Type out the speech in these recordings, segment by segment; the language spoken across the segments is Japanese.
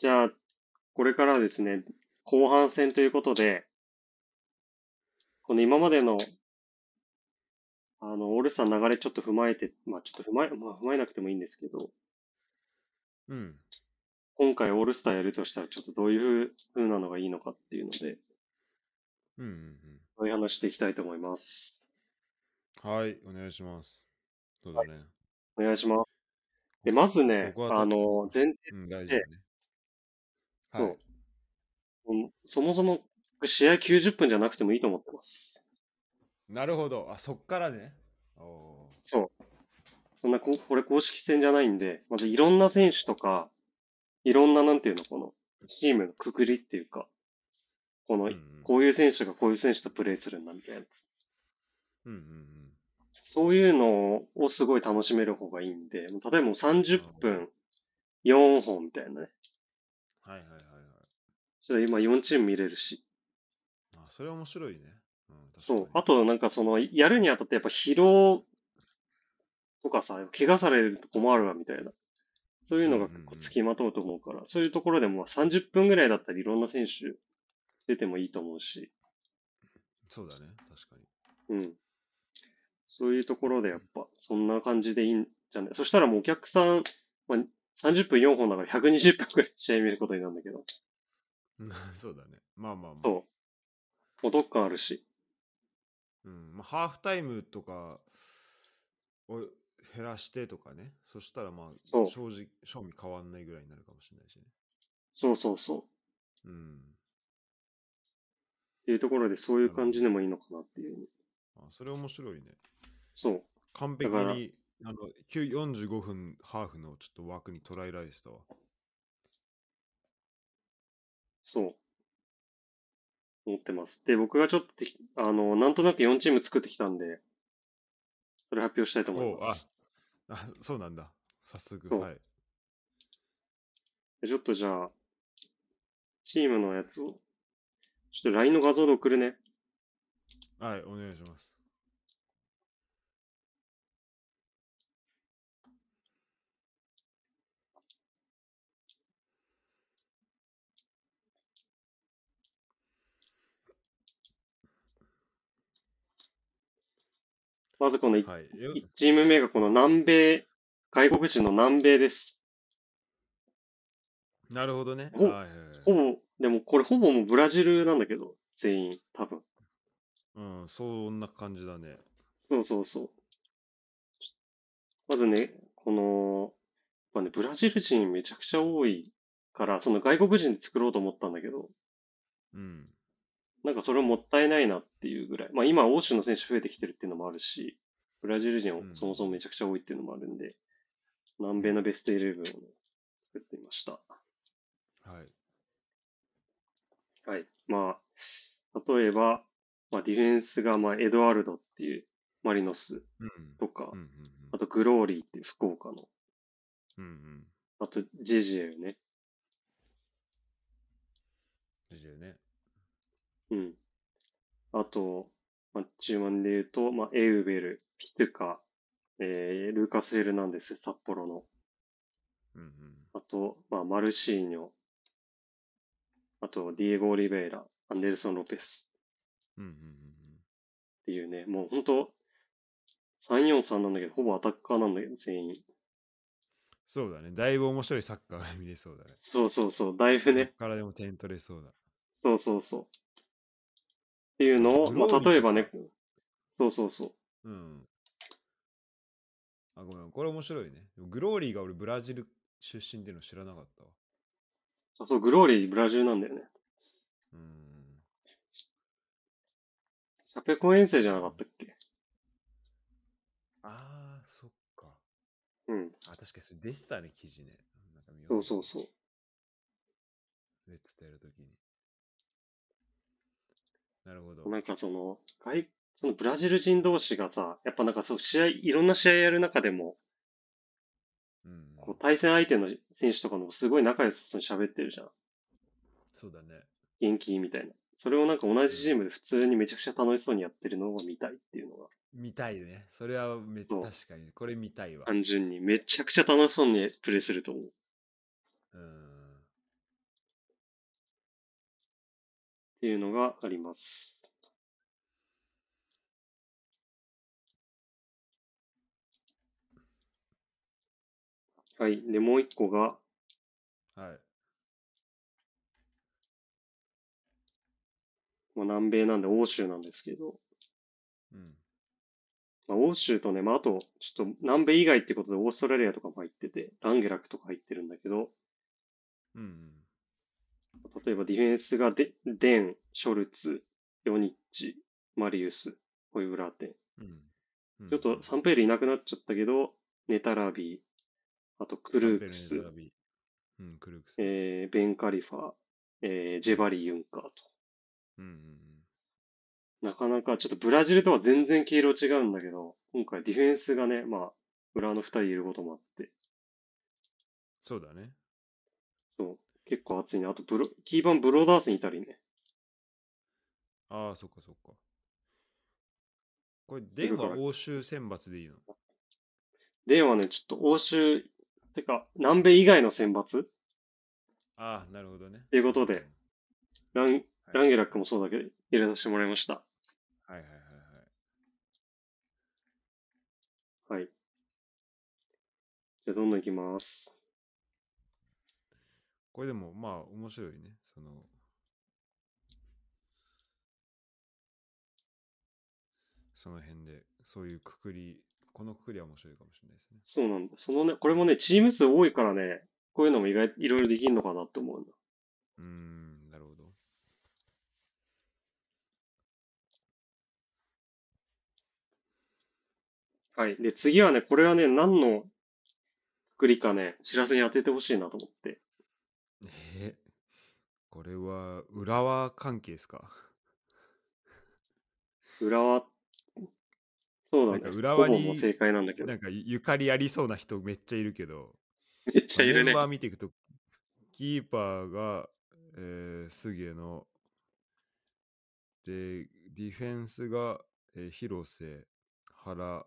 じゃあ、これからですね、後半戦ということで、この今までの、あの、オールスターの流れちょっと踏まえて、まあちょっと踏まえ、まあ踏まえなくてもいいんですけど、うん。今回オールスターやるとしたらちょっとどういう風なのがいいのかっていうので、うんうんそういう話していきたいと思います。うん。はい、お願いします。そうだね。お願いします。で、まずね、あの、前提うん、大ね。そうはい。うんそもそも試合90分じゃなくてもいいと思ってます。なるほど。あ、そっからね。おそう。そんなこ、これ公式戦じゃないんで、まずいろんな選手とか、いろんななんていうの、このチームのくくりっていうか、このーうん、うんこういう選手がこういう選手とプレーするんだみたいな。うんうんそういうのをすごい楽しめる方がいいんで、例えばもう30分4本みたいなね。うん。はいはいはいはい。それ今4チーム見れるし。あ、それ面白いね。うん、そう。あとなんかその、やるにあたってやっぱ疲労とかさ、怪我されると困るわみたいな。そういうのが結構付きまとうと思うから、そういうところでも30分ぐらいだったらいろんな選手出てもいいと思うし、にそうだね。確かに。うん。そういうところでやっぱ、そんな感じでいいんじゃない？そしたらもうお客さん、まあ、30分4本だから120分くらい試合見ることになるんだけど、う んそうだね。まあまあまあ。そう。お得感あるし。うんまあ、ハーフタイムとかを減らしてとかね。そしたらまあ、正直、正味変わんないぐらいになるかもしれないしね。そうそうそう。うん。っていうところでそういう感じでもいいのかなっていう。あそれ面白いね。そう。完璧に、あの、9 45分ハーフのちょっと枠に捉えられてたわ。そう。思ってます。で、僕がちょっとて、あの、なんとなく4チーム作ってきたんで、それ発表したいと思います。あ、そうなんだ。早速、はい。でちょっとじゃあ、チームのやつを、ちょっと LINE の画像で送るね。はい、お願いします。まずこの 1, はい。よチーム目がこの南米、外国人の南米です。なるほどね。おはいはいはいほぼ、でもこれほぼもうブラジルなんだけど、全員、多分。うん、そんな感じだね。そうそうそう。まずね、この、まあね、ブラジル人めちゃくちゃ多いから、その外国人で作ろうと思ったんだけど、うん。なんかそれもったいないなっていうぐらい。まあ今、欧州の選手増えてきてるっていうのもあるし、ブラジル人うんそもそもめちゃくちゃ多いっていうのもあるんで、南米のベストイレブンを作ってみました。はい。はい。まあ、例えば、まあディフェンスが、まあエドワルドっていうマリノスうん。とかうん、うんあとグローリーっていう福岡の、うん。うんうん。あとジェジエルね。ジェね。うん。あと、まあ、中盤で言うと、まあ、エウベル、ピトゥカ、えー、ルーカス・ヘルナンデス、札幌の。うんうん。あと、まあ、マルシーニョ。あと、ディエゴ・オリベイラ、アンデルソン・ロペスうんうんっていうね、もう本当3-4-3なんだけど、ほぼアタッカーなんだけど、全員。そうだね。だいぶ面白いサッカーが見れそうだね。そうそうそう、だいぶね、からでも点取れそうだ。そうそうそう。っていうのを、まあ、例えばね、そうそうそう。うん。あ、ごめん。これ面白いね。グローリーが俺ブラジル出身っていうの知らなかったわ。あそう、グローリー、ブラジルなんだよね。うん。シャペコ遠征じゃなかったっけ？ああ、そっか。うん。あ、確かにそれ出てたね、記事ね。なんか見よそうそうそう。レッツとやるときに。なるほど。なんかその、外、そのブラジル人同士がさ、やっぱなんかそう、試合、いろんな試合やる中でも、うん。こう対戦相手の選手とかのすごい仲良さそうに喋ってるじゃん。そうだね。元気みたいな。それをなんか同じチームで普通にめちゃくちゃ楽しそうにやってるのを見たいっていうのが、見たいね。それはめ確かに。これ見たいわ。単純にめちゃくちゃ楽しそうにプレーすると思う。うん。っていうのがあります。はい。で、もう一個が、はい。まあ、南米なんで欧州なんですけど、うん。まあ、欧州とね、まあ、あと、ちょっと南米以外ってことでオーストラリアとかも入ってて、ランゲラクとか入ってるんだけど、うんうん。例えばディフェンスがデデン、ショルツ、ヨニッチ、マリウス、ホイブラーテン。うん。うんちょっとサンペールいなくなっちゃったけど、ネタラビー、あとクルークスうん、クルークス。えーベン・カリファ、えージェバリー・ユンカーと。うんうんなかなかちょっとブラジルとは全然毛色違うんだけど、今回ディフェンスがね、まあ、裏の二人いることもあって、そうだね。そう、結構熱いね。あとブロ、キーバン・ブローダースにいたりね。ああ、そっかそっか。これ、電話欧州選抜でいいの？デンはね、ちょっと欧州、てか、南米以外の選抜？ああ、なるほどね。ということでラン、はいランゲラックもそうだけど、入れさせてもらいました。はいはいはいはい。はい。じゃあ、どんどんいきます。これでも、まあ、面白いね。その、その辺で、そういうくくり、このくくりは面白いかもしれないですね。そうなんだ。そのね、これもね、チーム数多いからね、こういうのも意外、いろいろできるのかなって思うんだ。うーん、なるほど。はい。で、次はね、これはね、何のくくりかね、知らせに当ててほしいなと思って。えーこれは、浦和関係ですか？浦和、そうだね。なんか浦和にほぼもう正解なんだけど。なんかゆゆかりありそうな人めっちゃいるけど、めっちゃいるねメン。バー見ていくと、キーパーが、えー、菅野、で、ディフェンスが、えー広瀬、原、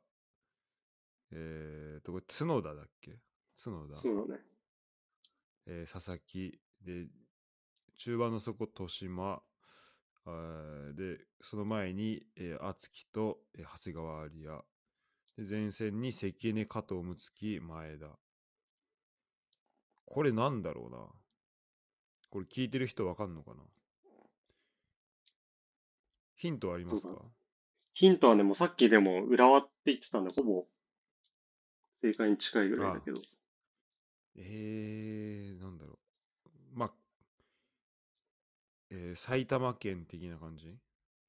えーと、これ角田だっけ？角田、そうだね。えー佐々木、で、中盤の底、豊島、で、その前に、えー、と、えー長谷川有也。で、前線に関根、加藤睦月、前田。これなんだろうな。これ聞いてる人わかんのかなヒントありますか？ヒントはね、もうさっきでも浦和って言ってたんで、ほぼ正解に近いぐらいだけど。えー、なんだろう。まあ、えー埼玉県的な感じ？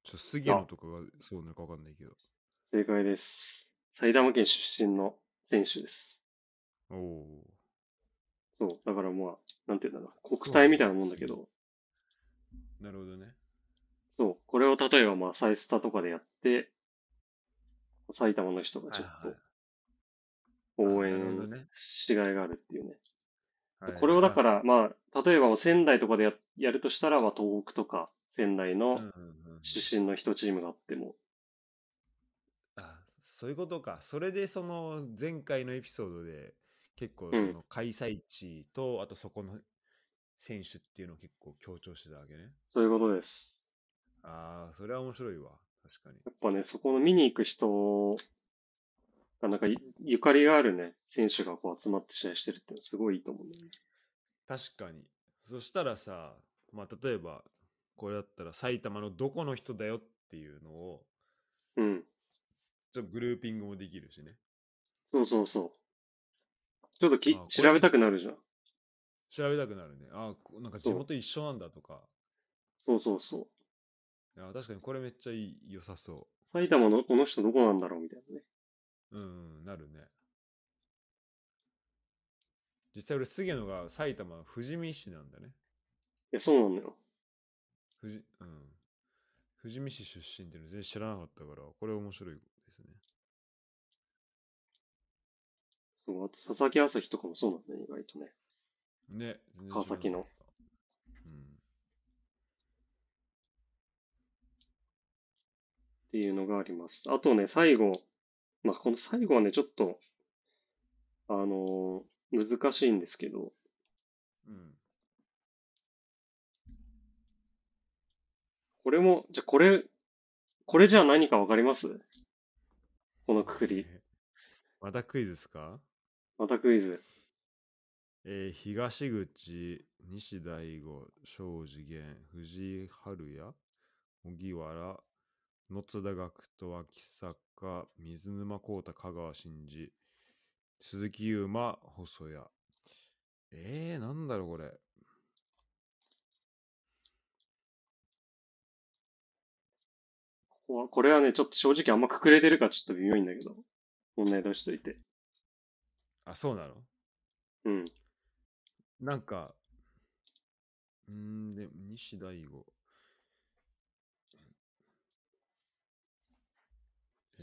ちょっと菅野とかがそうなのかわかんないけど。正解です。埼玉県出身の選手です。おおそう。だからまあ、なんていうんだろう。国体みたいなもんだけど、ー、なるほどね。そう。これを例えばまあ、サイスタとかでやって、埼玉の人がちょっと応援ねしがいがあるっていうね。これをだから、まあ、例えば仙台とかでややるとしたら、まあ、東北とか仙台の出身の一チームがあっても、あそういうことか。それでその前回のエピソードで結構うんその開催地と、あとそこの選手っていうのを結構強調してたわけね。そういうことです。ああ、それは面白いわ。確かに。やっぱね、そこの見に行く人が、なんかゆゆかりがあるね、選手がこう集まって試合してるってすごいいいと思うね。確かに。そしたらさ、まあ、例えば、これだったら埼玉のどこの人だよっていうのを、うん。ちょっとグルーピングもできるしね。そうそうそう。ちょっとき調べたくなるじゃん。調べたくなるね。ああ、こなんか地元一緒なんだとか。そうそうそう。いや確かにこれめっちゃいい良さそ埼玉のこの人どこなんだろうみたいなね。う。うん、うん、なるね。実際俺、菅野が埼玉富士見市なんだね。いや、そうなんだよ。富士、うん。富士見市出身っていうの全然知らなかったから、これ面白いですね。そう、あと佐々木朝日とかもそうなんだね、意外とね。ね、川崎の。うん。っていうのがあります。あとね、最後。まあ、この最後はね、ちょっと、あのー難しいんですけど、うん。これも、じゃあこれ、これじゃあ何かわかります？このくくり。えーまたクイズですか？またクイズ。えー東口、西大吾、庄司源、藤井春也、荻原、野津田学人、脇坂、水沼宏太、香川真司、鈴木優馬、細谷。えー、なんだろうこれ。これはね、ちょっと正直あんまくくれてるかちょっと微妙いんだけど。問題出しといて。あ、そうなの？うん。なんか、うーん、で、西大吾。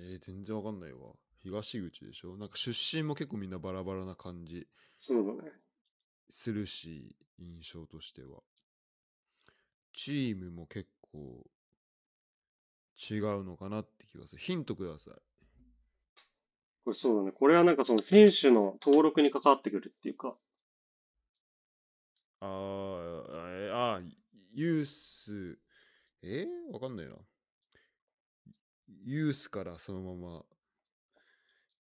えー、全然わかんないわ。東口でしょ？なんか出身も結構みんなバラバラな感じそうだね。するし、印象としては。チームも結構違うのかなって気がする。ヒントください。これそうだね。これはなんかその選手の登録に関わってくるっていうか。あーえー、あー、ユース、えー、わかんないな。ユースからそのまま、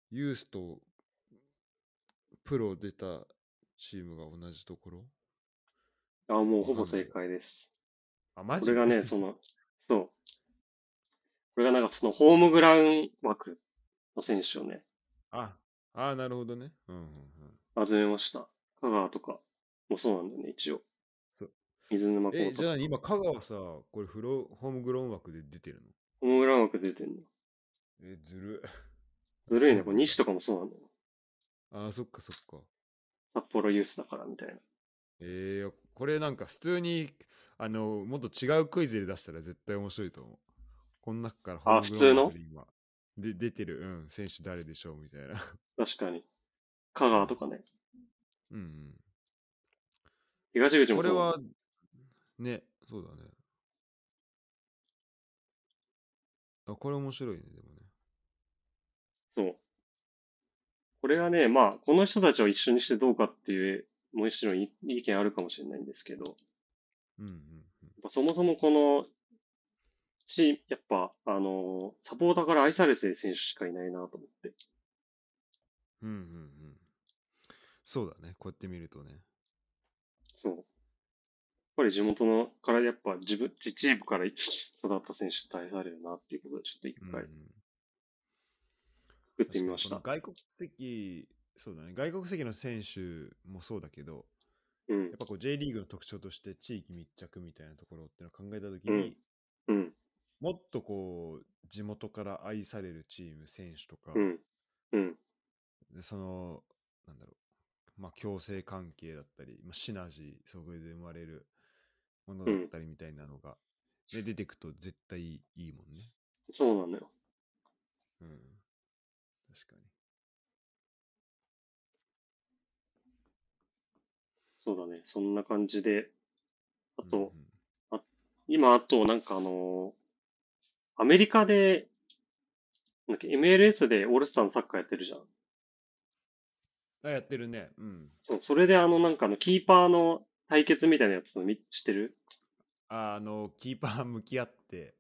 ユースとプロ出たチームが同じところ？あ、もうほぼ正解です。あ、マジ？これがね、その、そう。これがなんかそのホームグラウン枠の選手をね、あ、あーなるほどね。うんうんうん。集めました。香川とかもそうなんだよね、一応そう。水沼え、宏太。じゃあ今、香川さ、これフロホームグローン枠で出てるの？ホームグラウン枠出てんの。え、ずる。ずるいね。これ西とかもそうなんだよ。あーそっかそっか。札幌ユースだからみたいな。えー、これなんか普通にあのもっと違うクイズで出したら絶対面白いと思う。この中からホームグローン枠で今で出てる、うん、選手誰でしょうみたいな。確かに。香川とかね。うん、うん。東口もそう。これは、ね、そうだね。あ、これ面白いね、でもね。そう。これはね、まあ、この人たちを一緒にしてどうかっていう、もちろんい意見あるかもしれないんですけど、うんうんやっぱそもそもこのチやっぱ、あのサポーターから愛されてる選手しかいないなと思って。うん。うんうんうん。そうだね、こうやって見るとね。そう。やっぱり地元のからやっぱ自分、自チームから育った選手って愛されるなっていうことで、ちょっと一回うんうん作ってみました。外国籍、そうだね、外国籍の選手もそうだけど、うんやっ。ぱこう J リーグの特徴として地域密着みたいなところっていうのを考えたときに、うん。もっとこう地元から愛されるチーム、選手とか、うん。うん。でその、なんだろう、まあ共生関係だったり、まあ、シナジー、そこで生まれるものだったりみたいなのが、で出てくと絶対いいもんね。そうなのよ。うん。確かに。そうだね。そんな感じで。あと、うんうん今、あと、なんかあのアメリカで、なんだっけ、MLS でオールスターのサッカーやってるじゃん。あ、やってるね。うん。そう、それであの、なんかあの、キーパーの対決みたいなやつのみ知ってる？ああの、キーパー向き合って、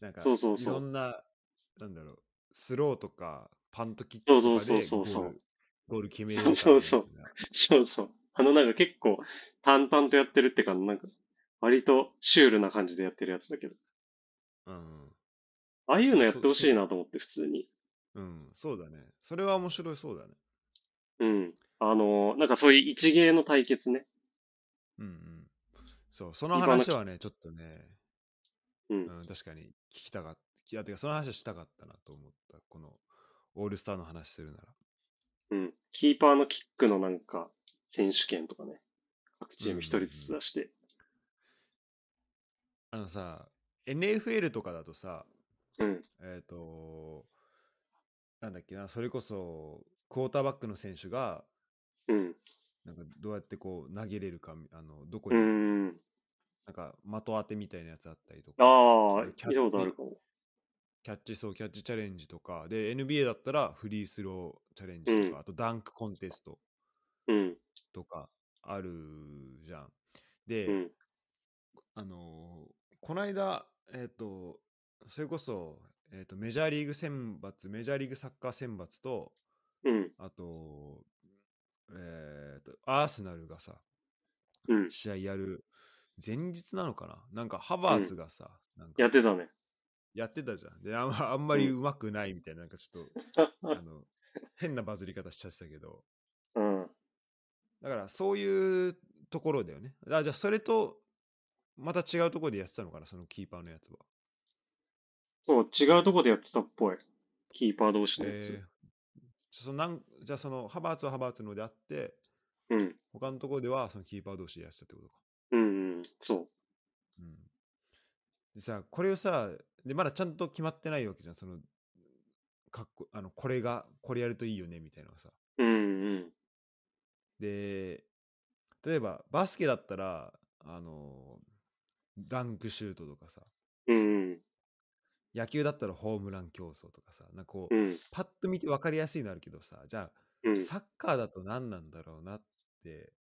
なんか、そうそうそういろんな、なんだろう、スローとか、パントキックとかでそうそうそうそうゴール、ゴール決めれるかそうそうそうそうそう。あの、なんか結構、淡々とやってるってか、なんか、割とシュールな感じでやってるやつだけど。つうん。ああいうのやってほしいなと思って、普通に。うん、そうだね。それは面白いそうだね。うん。あの、なんかそういう一芸の対決ね。うんうん。そう、その話はね、ちょっとね、うん。うん、確かに聞きたかった。いや、てか、その話はしたかったなと思った。この、オールスターの話するなら。うん。キーパーのキックのなんか、選手権とかね。各チーム一人ずつ出して。あのさ、NFL とかだとさ、うん。えっ、と、なんだっけな、それこそ、クォーターバックの選手が、うん。なんかどうやってこう投げれるか、あのどこうに、ん。なんか的当てみたいなやつあったりとか、ああ、見キャッチあるかも。キャッチそう、キャッチチャレンジとか、で、NBA だったらフリースローチャレンジとか、うんあとダンクコンテストうん。とかあるじゃん。で、うん。あのーこの間、えっ、と、それこそ、えっ、と、メジャーリーグ選抜、メジャーリーグサッカー選抜と、うん。あと、えっ、と、アーセナルがさ、うん。試合やる前日なのかな？なんか、ハバーツがさ、なんかやってたね。やってたじゃん。で、あんまあんまりうまくないみたいな、なんかちょっと、あ の、変なバズり方しちゃってたけど、うん。だからそういうところだよね。あじゃあそれとまた違うところでやってたのかな、そのキーパーのやつは。そう、違うとこでやってたっぽい。キーパー同士のやえーつ。そのなんじゃあそのハバーツはハバーツのであって、うん。他のところではそのキーパー同士でやってたってことか。うんうん。そうん。でさ、これをさ、でまだちゃんと決まってないわけじゃん。その、かっこ、あの、これが、これやるといいよね、みたいなのがさ。う。うんうん。で、例えばバスケだったら、あの、ダンクシュートとかさ、うんうん。野球だったらホームラン競争とかさ、なんかこう、うん。パッと見て分かりやすいのあるけどさ、じゃあ、うん。サッカーだと何なんだろうなって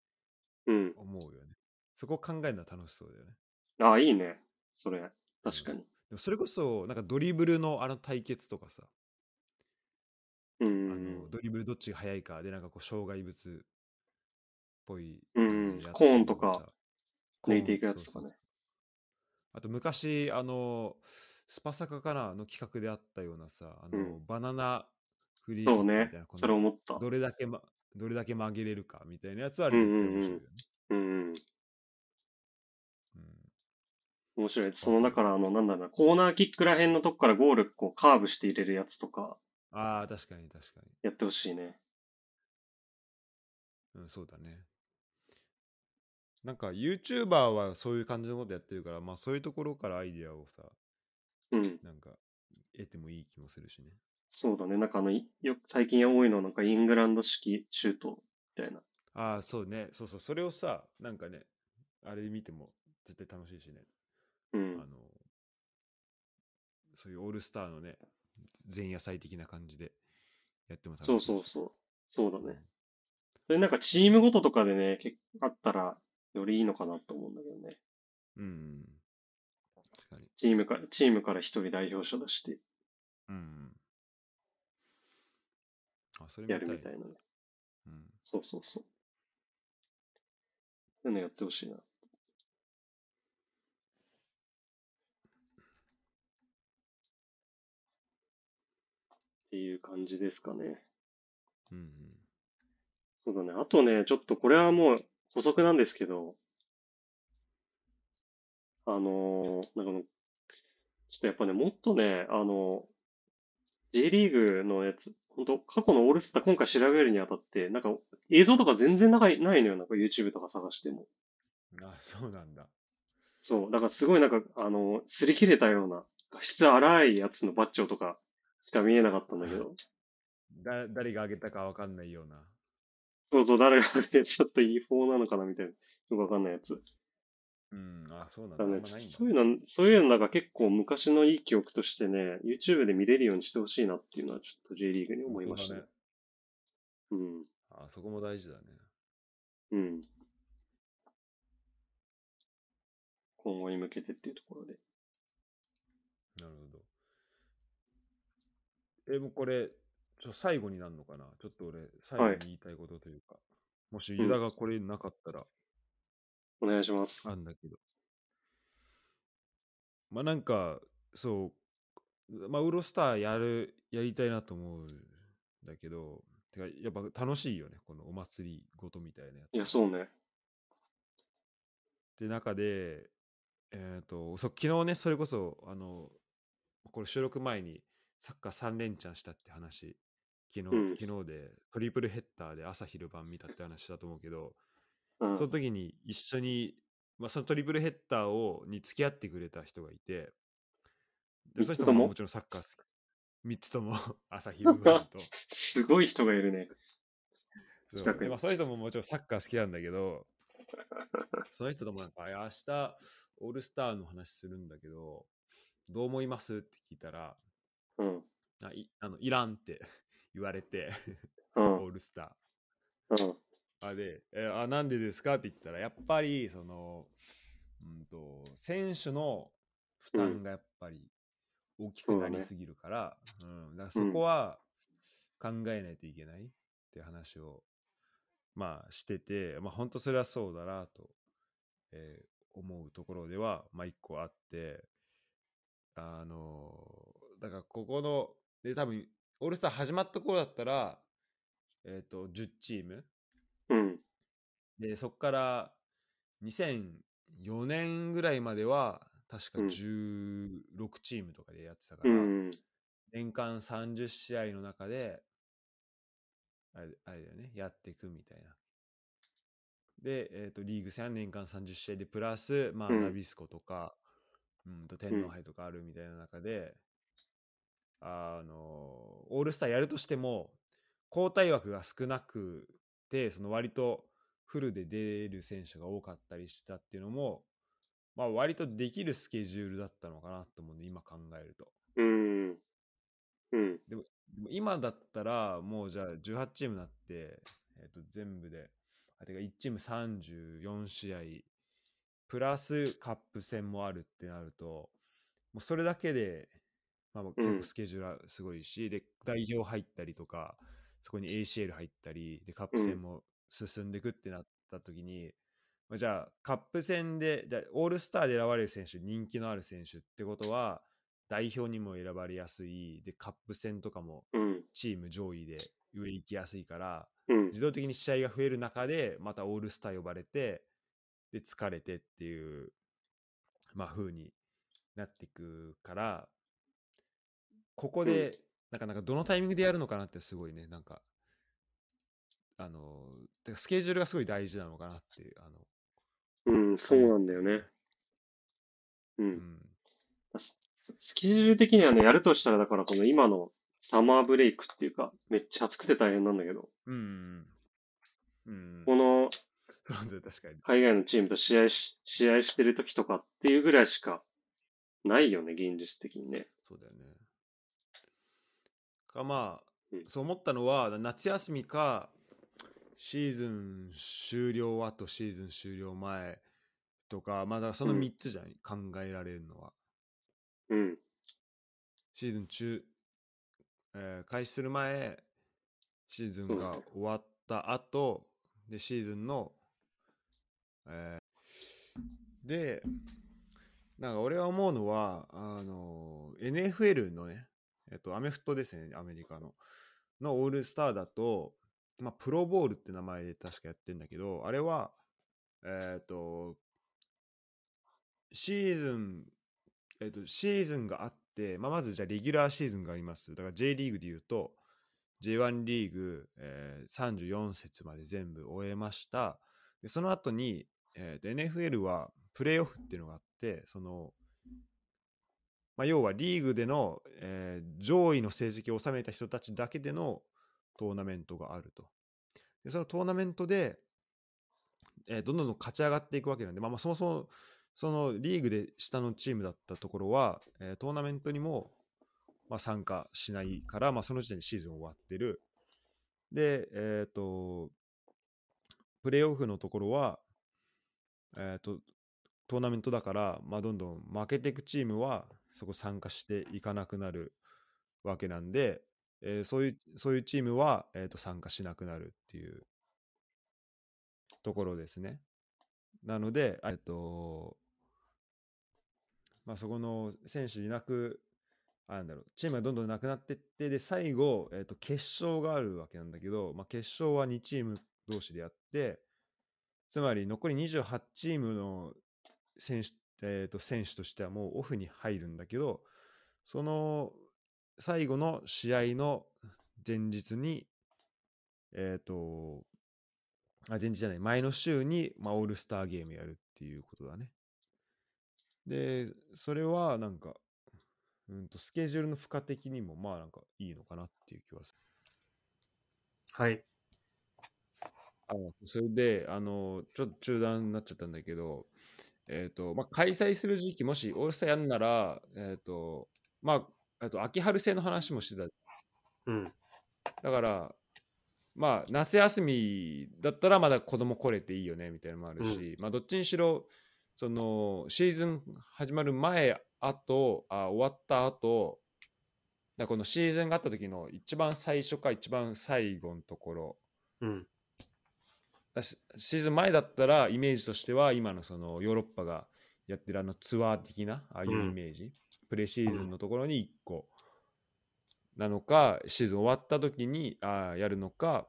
うん。思うよね。そこを考えるのは楽しそうだよね。ああ、いいね。それ。確かに。でもそれこそ、なんかドリブルのあの対決とかさ、うんうあんのドリブルどっちが速いかで、なんかこう、障害物っぽいうんコーンとか抜いていくやつとかねそうそうそうあと昔、あの、スパサカかなの企画であったようなさ、あの、うんバナナフリーみたいな、こ。それの思った。どれだけ、ま、どれだけ曲げれるかみたいなやつはあれ絶対面白いよね。うんうん。うん面白い。その、だから、あの、なんだろうな、コーナーキックら辺のとこからゴール、こう、カーブして入れるやつとか、ああ、確かに確かやってほしいね。に。うん、そうだね。なんか YouTuber はそういう感じのことやってるから、まあそういうところからアイディアをさ、うん。なんか得てもいい気もするしね。そうだね。なんかあの、いよく最近多いのはなんかイングランド式シュートみたいな。ああ、そうね。そうそう。それをさ、なんかね、あれ見ても絶対楽しいしね。うんあ。の、そういうオールスターのね、前夜祭的な感じでやっても楽しいし。そうそうそう。そうだうんね。それなんかチームごととかでね、結構あったらよりいいのかなと思うんだけどね。うんうん。確かに。チームから、チームから一人代表者出してうんうん。あ、それ見やるみたいなね。うん。そうそうそう。そういうのやってほしいな。っていう感じですかね。うんうん。そうだね。あとね、ちょっとこれはもう補足なんですけど、あのーなんかもう、ちょっとやっぱね、もっとね、あの、J リーグのやつ、本当過去のオールスター今回調べるにあたって、なんか映像とか全然ないないのよ。なんか YouTube とか探しても。あ、そうなんだ。そう。だからすごいなんか、あの、擦り切れたような、画質荒いやつのバッチョとかしか見えなかったんだけど。だ誰が上げたかわかんないような。そうそう、誰がね、ちょっと違法なのかなみたいな。よくわかんないやつ。うん、あ、そうなんだ。ね、そういうの、そういうのなんか結構昔のいい記憶としてね、YouTube で見れるようにしてほしいなっていうのはちょっと J リーグに思いましたね本。うん。あ、そこも大事だね。うん。今後に向けてっていうところで。なるほど。え、もうこれ、ちょ最後になるのかな？ちょっと俺、最後に言いたいことというか、もしユダがこれなかったら、お願いします。あんだけど。まあなんか、そう、まあウーロスターやる、やりたいなと思うんだけど、てかやっぱ楽しいよね、このお祭りごとみたいなやつ。いや、そうね。で、中で、えっ、と、そ昨日ね、それこそ、あの、これ収録前にサッカー3連チャンしたって話、昨日、うん昨日でトリプルヘッダーで朝昼晩見たって話したと思うけど、うん。その時に一緒に、まあ、そのトリプルヘッダーをに付き合ってくれた人がいて、で、その人もも？もちろんサッカー好き。3つとも 朝 昼晩と。すごい人がいるね。そうでまあ、その人ももちろんサッカー好きなんだけど、その人ともなんか、いや明日オールスターの話するんだけど、どう思います？って聞いたら、うん。あいあのいらんって言われて、うん。オールスタうん。ー。あで、えあ、なんでですかって言ったら、やっぱり、その、うんと、選手の負担がやっぱり大きくなりすぎるから、うんだからそこは考えないといけないっていう話を、まあしてて、まあ本当それはそうだなと、えー思うところでは、まあ一個あって、あのだからここの、で多分オールスター始まった頃だったら、えっ、と、10チーム。うん。で、そこから2004年ぐらいまでは、確かうん16チームとかでやってたから、うん。年間30試合の中で、あれあれだよね、やっていくみたいな。で、えっ、と、リーグ戦は年間30試合で、プラス、まあ、うんナビスコとか、うん、と天皇杯とかあるみたいな中で、あの、オールスターやるとしても、交代枠が少なくて、その割とフルで出る選手が多かったりしたっていうのも、まあ、割とできるスケジュールだったのかなと思うんで、今考えると。うん。うん。でも今だったら、もうじゃあ18チームになって、えっと全部で、あてか1チーム34試合、プラスカップ戦もあるってなると、もうそれだけで、まあ、結構スケジュールはすごいし、で、代表入ったりとか、そこに ACL 入ったり、で、カップ戦も進んでいくってなった時に、まあじゃあ、カップ戦で、オールスターで選ばれる選手、人気のある選手ってことは、代表にも選ばれやすい、で、カップ戦とかもうん。チーム上位で上行きやすいから、うん。自動的に試合が増える中で、またオールスター呼ばれて、で、疲れてっていう、まあ、風になっていくから、ここで、なんか、なんかどのタイミングでやるのかなってすごいね、なんか、あの、てかスケジュールがすごい大事なのかなっていう、あの、うん。そうなんだよね。う。うんん、ススケジュール的にはね、やるとしたら、だからこの今のサマーブレイクっていうか、めっちゃ暑くて大変なんだけど、うん、うん、このそうなんだよ確かに。海外のチームと試合し、試合してる時とかっていうぐらいしかないよね、現実的にね。そうだよね。かまあ、うんそう思ったのは夏休みかシーズン終了後シーズン終了前とかまあだからそのうん3つじゃん、考えられるのは。うん。シーズン中、えー開始する前シーズンが終わった後でシーズンの、えーでなんか俺は思うのはあの NFL のねえっとアメフトですねアメリカののオールスターだと、まあ、プロボールって名前で確かやってんだけどあれはえっとシーズンえっと、シーズンがあって、まあ、まずじゃあレギュラーシーズンがあります。だから J リーグで言うと、J1 リーグ、えー34節まで全部終えました。でその後に、えーと NFL はプレーオフっていうのがあって、その、まあ、要はリーグでの、えー上位の成績を収めた人たちだけでのトーナメントがあると。でそのトーナメントで、えーどんどん勝ち上がっていくわけなんで、まあ、まあそもそもそのリーグで下のチームだったところは、えートーナメントにも、まあ、参加しないから、まあ、その時点でシーズン終わってる。で、えっ、と、プレーオフのところは、えっ、と、トーナメントだから、まあ、どんどん負けていくチームは、そこ参加していかなくなるわけなんで、えーそういう、そういうチームは、えっ、と、参加しなくなるっていうところですね。なので、えっと、まあ、そこの選手いなく、あなんだろう、チームがどんどんなくなっていって、で、最後、えっと、決勝があるわけなんだけど、まあ、決勝は2チーム同士でやって、つまり残り28チームの選手,、えっと選手としてはもうオフに入るんだけど、その最後の試合の前日に、えっ、と、あ、前日じゃない、前の週に、まあ、オールスターゲームやるっていうことだね。で、それはなんか、うんと、スケジュールの負荷的にも、まあなんかいいのかなっていう気はすはい。る。あそれで、あの、ちょっと中断になっちゃったんだけど、えっ、と、まあ、開催する時期、もしオールスターやるなら、えっ、と、まあ、あと秋春制の話もしてた。うん。だから、まあ、夏休みだったらまだ子供来れていいよねみたいなのもあるし、まあ、どっちにしろ、そのシーズン始まる前後あ終わった後だこのシーズンがあった時の一番最初か一番最後のところシーズン前だったらイメージとしては今のそのヨーロッパがやってるあのツアー的なああいうイメージ、プレシーズンのところに1個なのかシーズン終わった時にあやるのか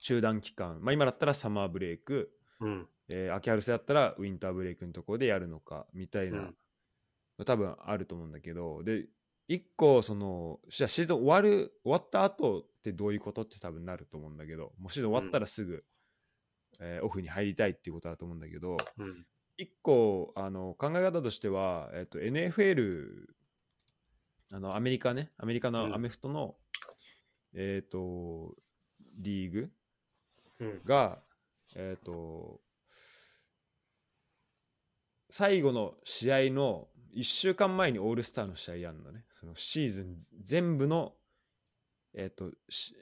中断期間、まあ、今だったらサマーブレイク、うん。えー秋春戦だったらウィンターブレイクのところでやるのかみたいな、うん。多分あると思うんだけど。で1個そのじゃあシーズン終わる終わった後ってどういうことって多分なると思うんだけど。もうシーズン終わったらすぐ、えーオフに入りたいっていうことだと思うんだけどうん。1個あの考え方としては、えっと NFL あのアメリカねアメリカうんのアメフトの、えっ、とリーグうん。が、えっ、と、最後の試合の1週間前にオールスターの試合やるのね。そのシーズン全部の、えっ、と、し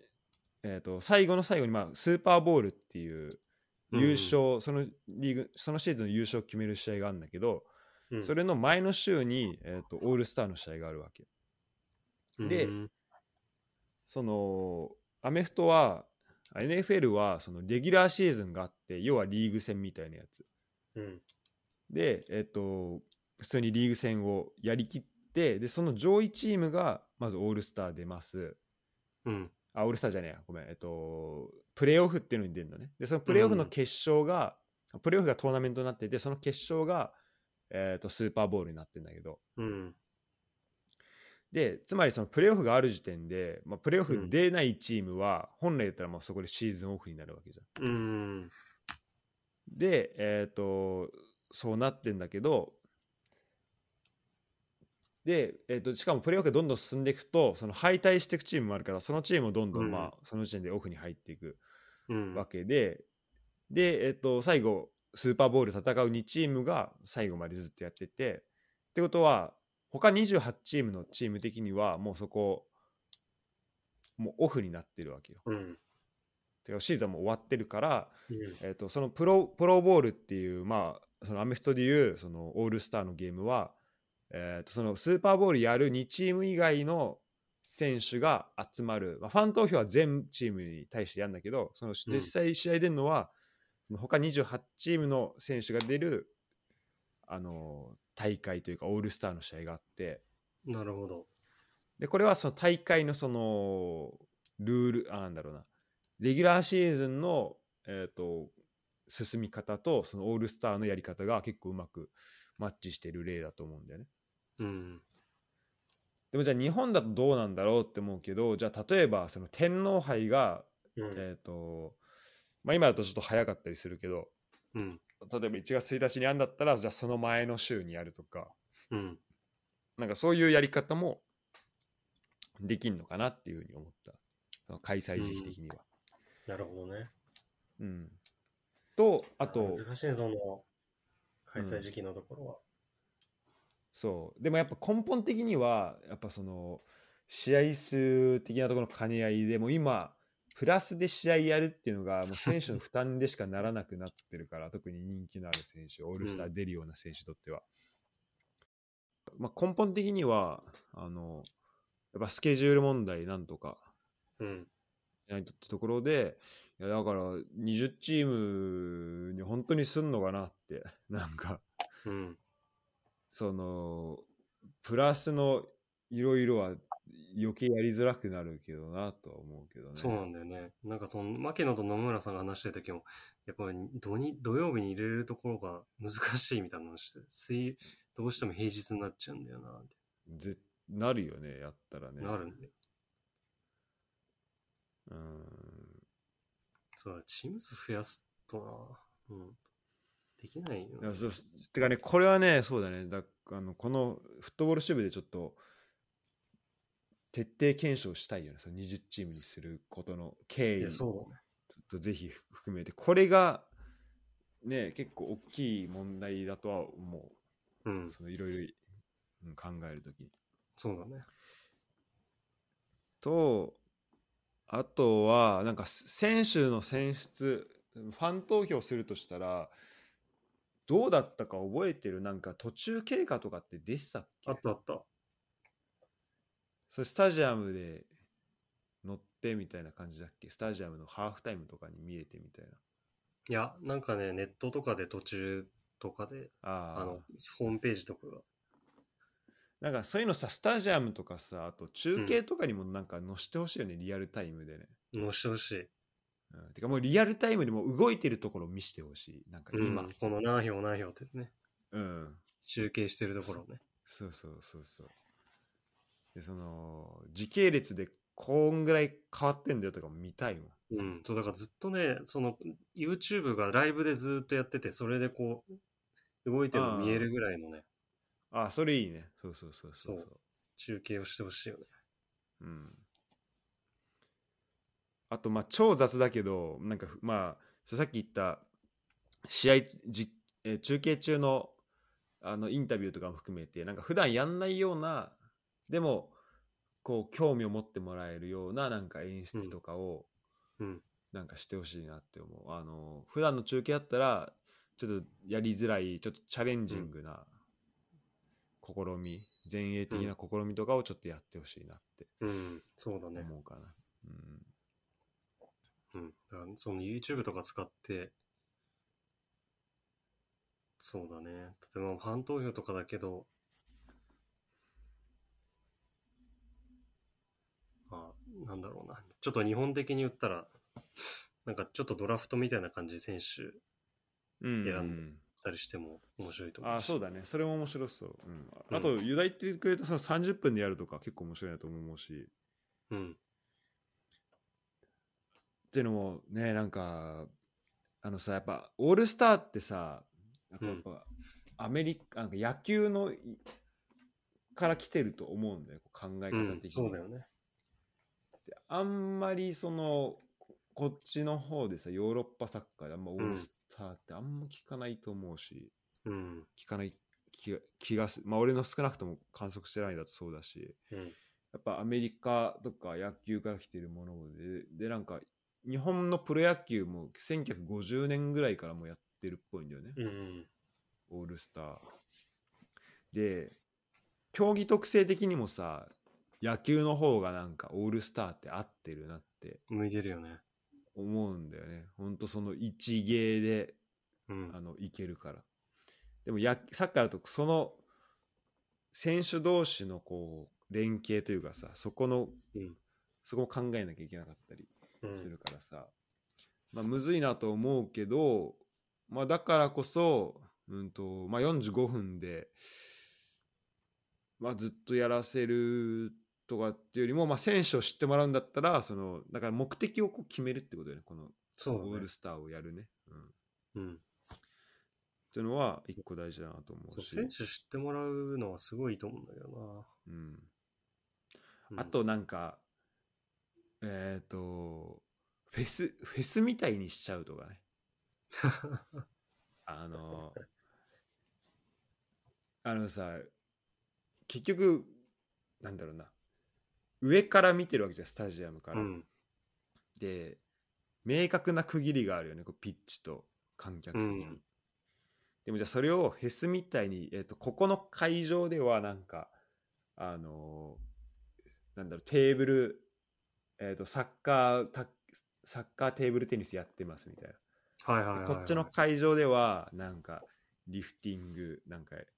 えっ、と、最後の最後に、まあ、スーパーボールっていう優勝、そのリーグ、そのシーズンの優勝を決める試合があるんだけど、うんそれの前の週に、えっ、と、オールスターの試合があるわけ。でうんそのアメフトは NFL はそのレギュラーシーズンがあって要はリーグ戦みたいなやつうん。でえっと普通にリーグ戦をやりきってでその上位チームがまずオールスター出ますうん。あオールスターじゃねえやごめんえっとプレーオフっていうのに出るのねでそのプレーオフの決勝が、プレーオフがトーナメントになっててその決勝が、えっとスーパーボールになってるんだけどうん。でつまりそのプレーオフがある時点で、まあ、プレーオフ出ないチームは本来だったらもうそこでシーズンオフになるわけじゃん。うん。で、えっ、と、そうなってんだけど、で、えー、としかもプレーオフがどんどん進んでいくと、その敗退していくチームもあるから、そのチームもどんどん、うんまあ、その時点でオフに入っていくうん。わけで、で、えっ、と、最後、スーパーボール戦う2チームが最後までずっとやってて、ってことは、他28チームのチーム的には、もうそこ、もうオフになってるわけよ。うん。てかシーズンはもう終わってるから、うん。えー、とそのプロプロボールっていう、まあ、そのアメフトでいうそのオールスターのゲームは、えー、とそのスーパーボールやる2チーム以外の選手が集まる、まあ、ファン投票は全チームに対してやるんだけどそのうん実際試合出るのは、その他28チームの選手が出るあの大会というかオールスターの試合があってなるほど。でこれはその大会のそのルールあなんだろうなレギュラーシーズンの、えー、と進み方とそのオールスターのやり方が結構うまくマッチしている例だと思うんだよね。うん。でもじゃあ日本だとどうなんだろうって思うけどじゃあ例えばその天皇杯が、うん。えーとまあ、今だとちょっと早かったりするけどうん。例えば1月1日にやんだったらじゃあその前の週にやるとかうん。なんかそういうやり方もできんのかなっていうふうに思ったその開催時期的には。なるほどね。うんとあと難しいね、その、開催時期のところは。そうでもやっぱ根本的にはやっぱその試合数的なところの兼ね合いでもう今プラスで試合やるっていうのがもう選手の負担でしかならなくなってるから 特に人気のある選手オールスター出るような選手にとっては、まあ、根本的にはあのやっぱスケジュール問題なんとかうん。しないとってところでいやだから20チームに本当にすんのかなってなんかうん。そのプラスのいろいろは余計やりづらくなるけどなとは思うけどね。そうなんだよね。なんかその、牧野と野村さんが話してる時も、やっぱり土に土曜日に入れるところが難しいみたいな話して、水、どうしても平日になっちゃうんだよな、ってぜなるよねやったらね。なるんで。うんそうだ、チーム数増やすとな、うん。できないよね。そうてかねこれはねそうだねだあのこのフットボール支部でちょっと徹底検証したいよねその20チームにすることの経緯いや、そうだね。とぜひ含めてこれがね結構大きい問題だとは思う。うん。そのいろいろうん考えるときに。そうだね。とあとはなんか選手の選出ファン投票するとしたらどうだったか覚えてる？なんか途中経過とかって出てたっけ？あったあった。それスタジアムで乗ってみたいな感じだっけ？スタジアムのハーフタイムとかに見えてみたいいや、なんかね、ネットとかで途中とかで、な。あああの、ホームページとかが。なんかそういうのさ、スタジアムとかさ、あと中継とかにもなんか載してほしいよね、リアルタイムでね。載してほしい。うん、てかもうリアルタイムでもう動いてるところを見せてほしい。なんか今。うん、この何票何票ってね、うん。集計してるところをね。そうそうそうそう。で、その、時系列でこんぐらい変わってんだよとかも見たいもん。うん、そうだからずっとね、その YouTube がライブでずっとやってて、それでこう、動いてるの見えるぐらいのね、ああ、それいいね。そうそうそうそうそう。そう中継をしてほしいよね。うん。あと、まあ、超雑だけど、なんか、まあ、さっき言った、試合じ、えー中継中の、あの、インタビューとかも含めて、なんか、普段やんないような、でも、こう、興味を持ってもらえるような、なんか演出とかを、うん。なんかしてほしいなって思う。あの、普段の中継だったら、ちょっとやりづらい、ちょっとチャレンジングな試み、前衛的な試みとかをちょっとやってほしいなってうん、そうだね。思うかな。うんうん。だからその YouTube とか使って、そうだね。例えばファン投票とかだけど、あ、なんだろうな。ちょっと日本的に言ったら、なんかちょっとドラフトみたいな感じで選手うん選んたりしても面白いと思うし。ああそうだねそれも面白そう、うんうんあとユダ言ってくれたその30分でやるとか結構面白いなと思うしうん。っていうのもねなんかあのさやっぱオールスターってさなんかアメリカなんか野球のいから来てると思うんだよ考えうん方的に、そうだよね。であんまりそのここっちの方でさヨーロッパサッカーであんまオールスターってあんま聞かないと思うし、うん。聞かない気が気がすまあ俺の少なくとも観測してないだとそうだしうん。やっぱアメリカとか野球から来てるものででなんか日本のプロ野球も1950年ぐらいからもうやってるっぽいんだよね、うん。オールスターで競技特性的にもさ野球の方がなんかオールスターって合ってるなって向いてるよね。思うんだよねほんとその一芸でうんあ。のいけるからでもやサッカーだとその選手同士のこう連携というかさそこのうん。そこも考えなきゃいけなかったりうんするからさ、まあむずいなと思うけど、まあ、だからこそ、うんとまあ、45分で、まあ、ずっとやらせるとかっていうよりも、まあ、選手を知ってもらうんだったらそのだから目的をこう決めるってことだよねこのオール。スターをやるね。うんうん。っていうのは一個大事だなと思そううし。選手知ってもらうのはすごいと思うんだけどうん、な。うんあ、となんか、えっ、と、フェス、フェスみたいにしちゃうとかね。あの、あのさ、結局、なんだろうな、上から見てるわけじゃん、スタジアムから。うん。で、明確な区切りがあるよね、こうピッチと観客席に。うんでもじゃあそれをフェスみたいに、えっとここの会場ではなんかあのーなんだろうテーブル、えっとサッカーたサッカーテーブルテニスやってますみたいな、はいはいはい、はい。でこっちの会場ではなんかリフティングなんかやって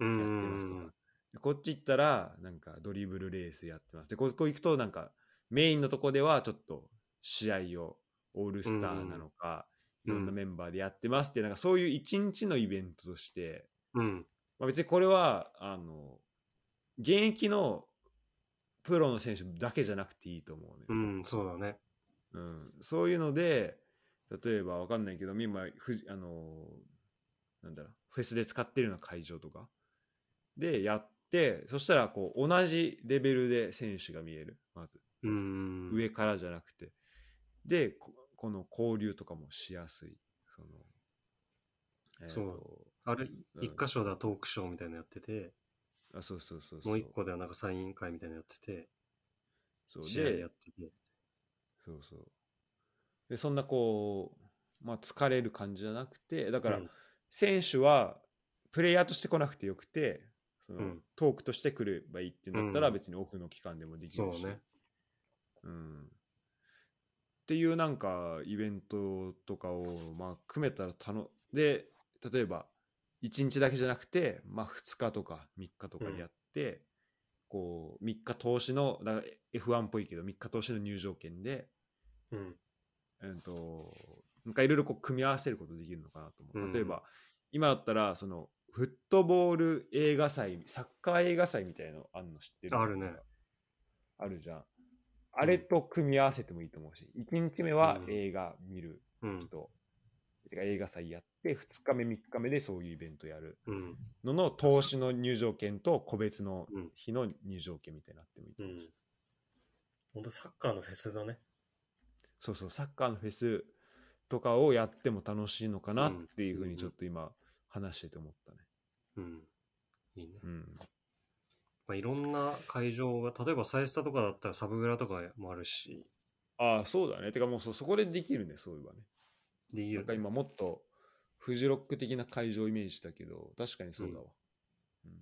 うんますとかでこっち行ったらなんかドリブルレースやってます。でここ行くとなんかメインのとこではちょっと試合をオールスターなのか、うん。いろんなメンバーでやってますってなんかそういう一日のイベントとして、うん。まあ、別にこれはあの現役のプロの選手だけじゃなくていいと思うね、うん、そうだね。うん。そういうので例えばわかんないけど今ふじあのなんだろうフェスで使ってるような会場とか。でやってそしたらこう同じレベルで選手が見える。まず。うん。上からじゃなくて。でここの交流とかもしやすい。その、えーとそう。ある、うん。一箇所ではトークショーみたいなのやってて、あそうそうそうそう。もう一個ではなんかサイン会みたいなのやってて、そう。試合でやってて。そうそう。でそんなこうまあ疲れる感じじゃなくてだから、うん。選手はプレイヤーとして来なくてよくてその、うん。トークとして来ればいいっていうんだったらうん。別にオフの期間でもできるし、そうね。うん、っていうなんかイベントとかをまあ組めたらたので例えば1日だけじゃなくて、まあ、2日とか3日とかでやって、こう3日投資のだから F1 っぽいけど3日投資の入場券で、うん。うん、となんかいろいろこう組み合わせることできるのかなと思う。うん例えば、今だったらそのフットボール映画祭サッカー映画祭みたいのあんの知ってる？あるね。あるじゃん。あれと組み合わせてもいいと思うし、1日目はうん映画見るうん。人、てか映画祭やって、2日目、3日目でそういうイベントやるうん。のの投資の入場券と個別のうん日の入場券みたいになってもいいと思う。うん。本当サッカーのフェスだね。そうそう、サッカーのフェスとかをやっても楽しいのかなっていうふうにちょっと今話してて思ったね。うん。いいね。うん。まあ、いろんな会場が、例えばサイスタとかだったらサブグラとかもあるし、ああ、そうだね。てかもうそそこでできるね、そういえばね。できるなんか今もっとフジロック的な会場をイメージしたけど、確かにそうだわ。うんうん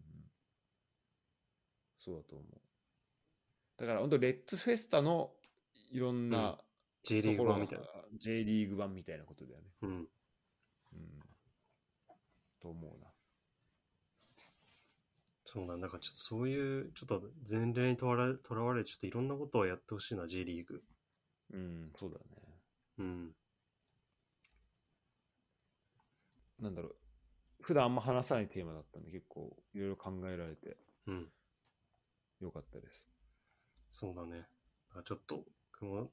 そうだと思う。だから本当レッツフェスタのいろんな J リーところがグ版みたいな。J リーグ版みたいなことだよね。うん。うん。と思うな。そうなんだ。からちょっとそういう、ちょっと前例にとらわれ、とらわれ、ちょっといろんなことをやってほしいな、J リーグ。うん、そうだね。うん。なんだろう。普段あんま話さないテーマだったんで結構いろいろ考えられてうん。よかったです。そうだね。だからちょっと、僕も、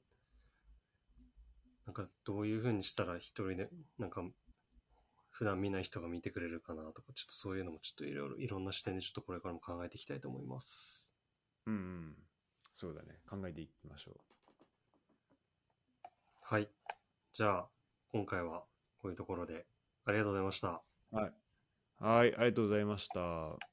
なんかどういう風にしたら一人で、なんか、普段見ない人が見てくれるかなとか、ちょっとそういうのもちょっといろいろ、いろんな視点でちょっとこれからも考えていきたいと思います。うん、うん。そうだね。考えていきましょはい。じゃあ、今回はこういうところでありがとうございました。はい。はい、ありがとうございました。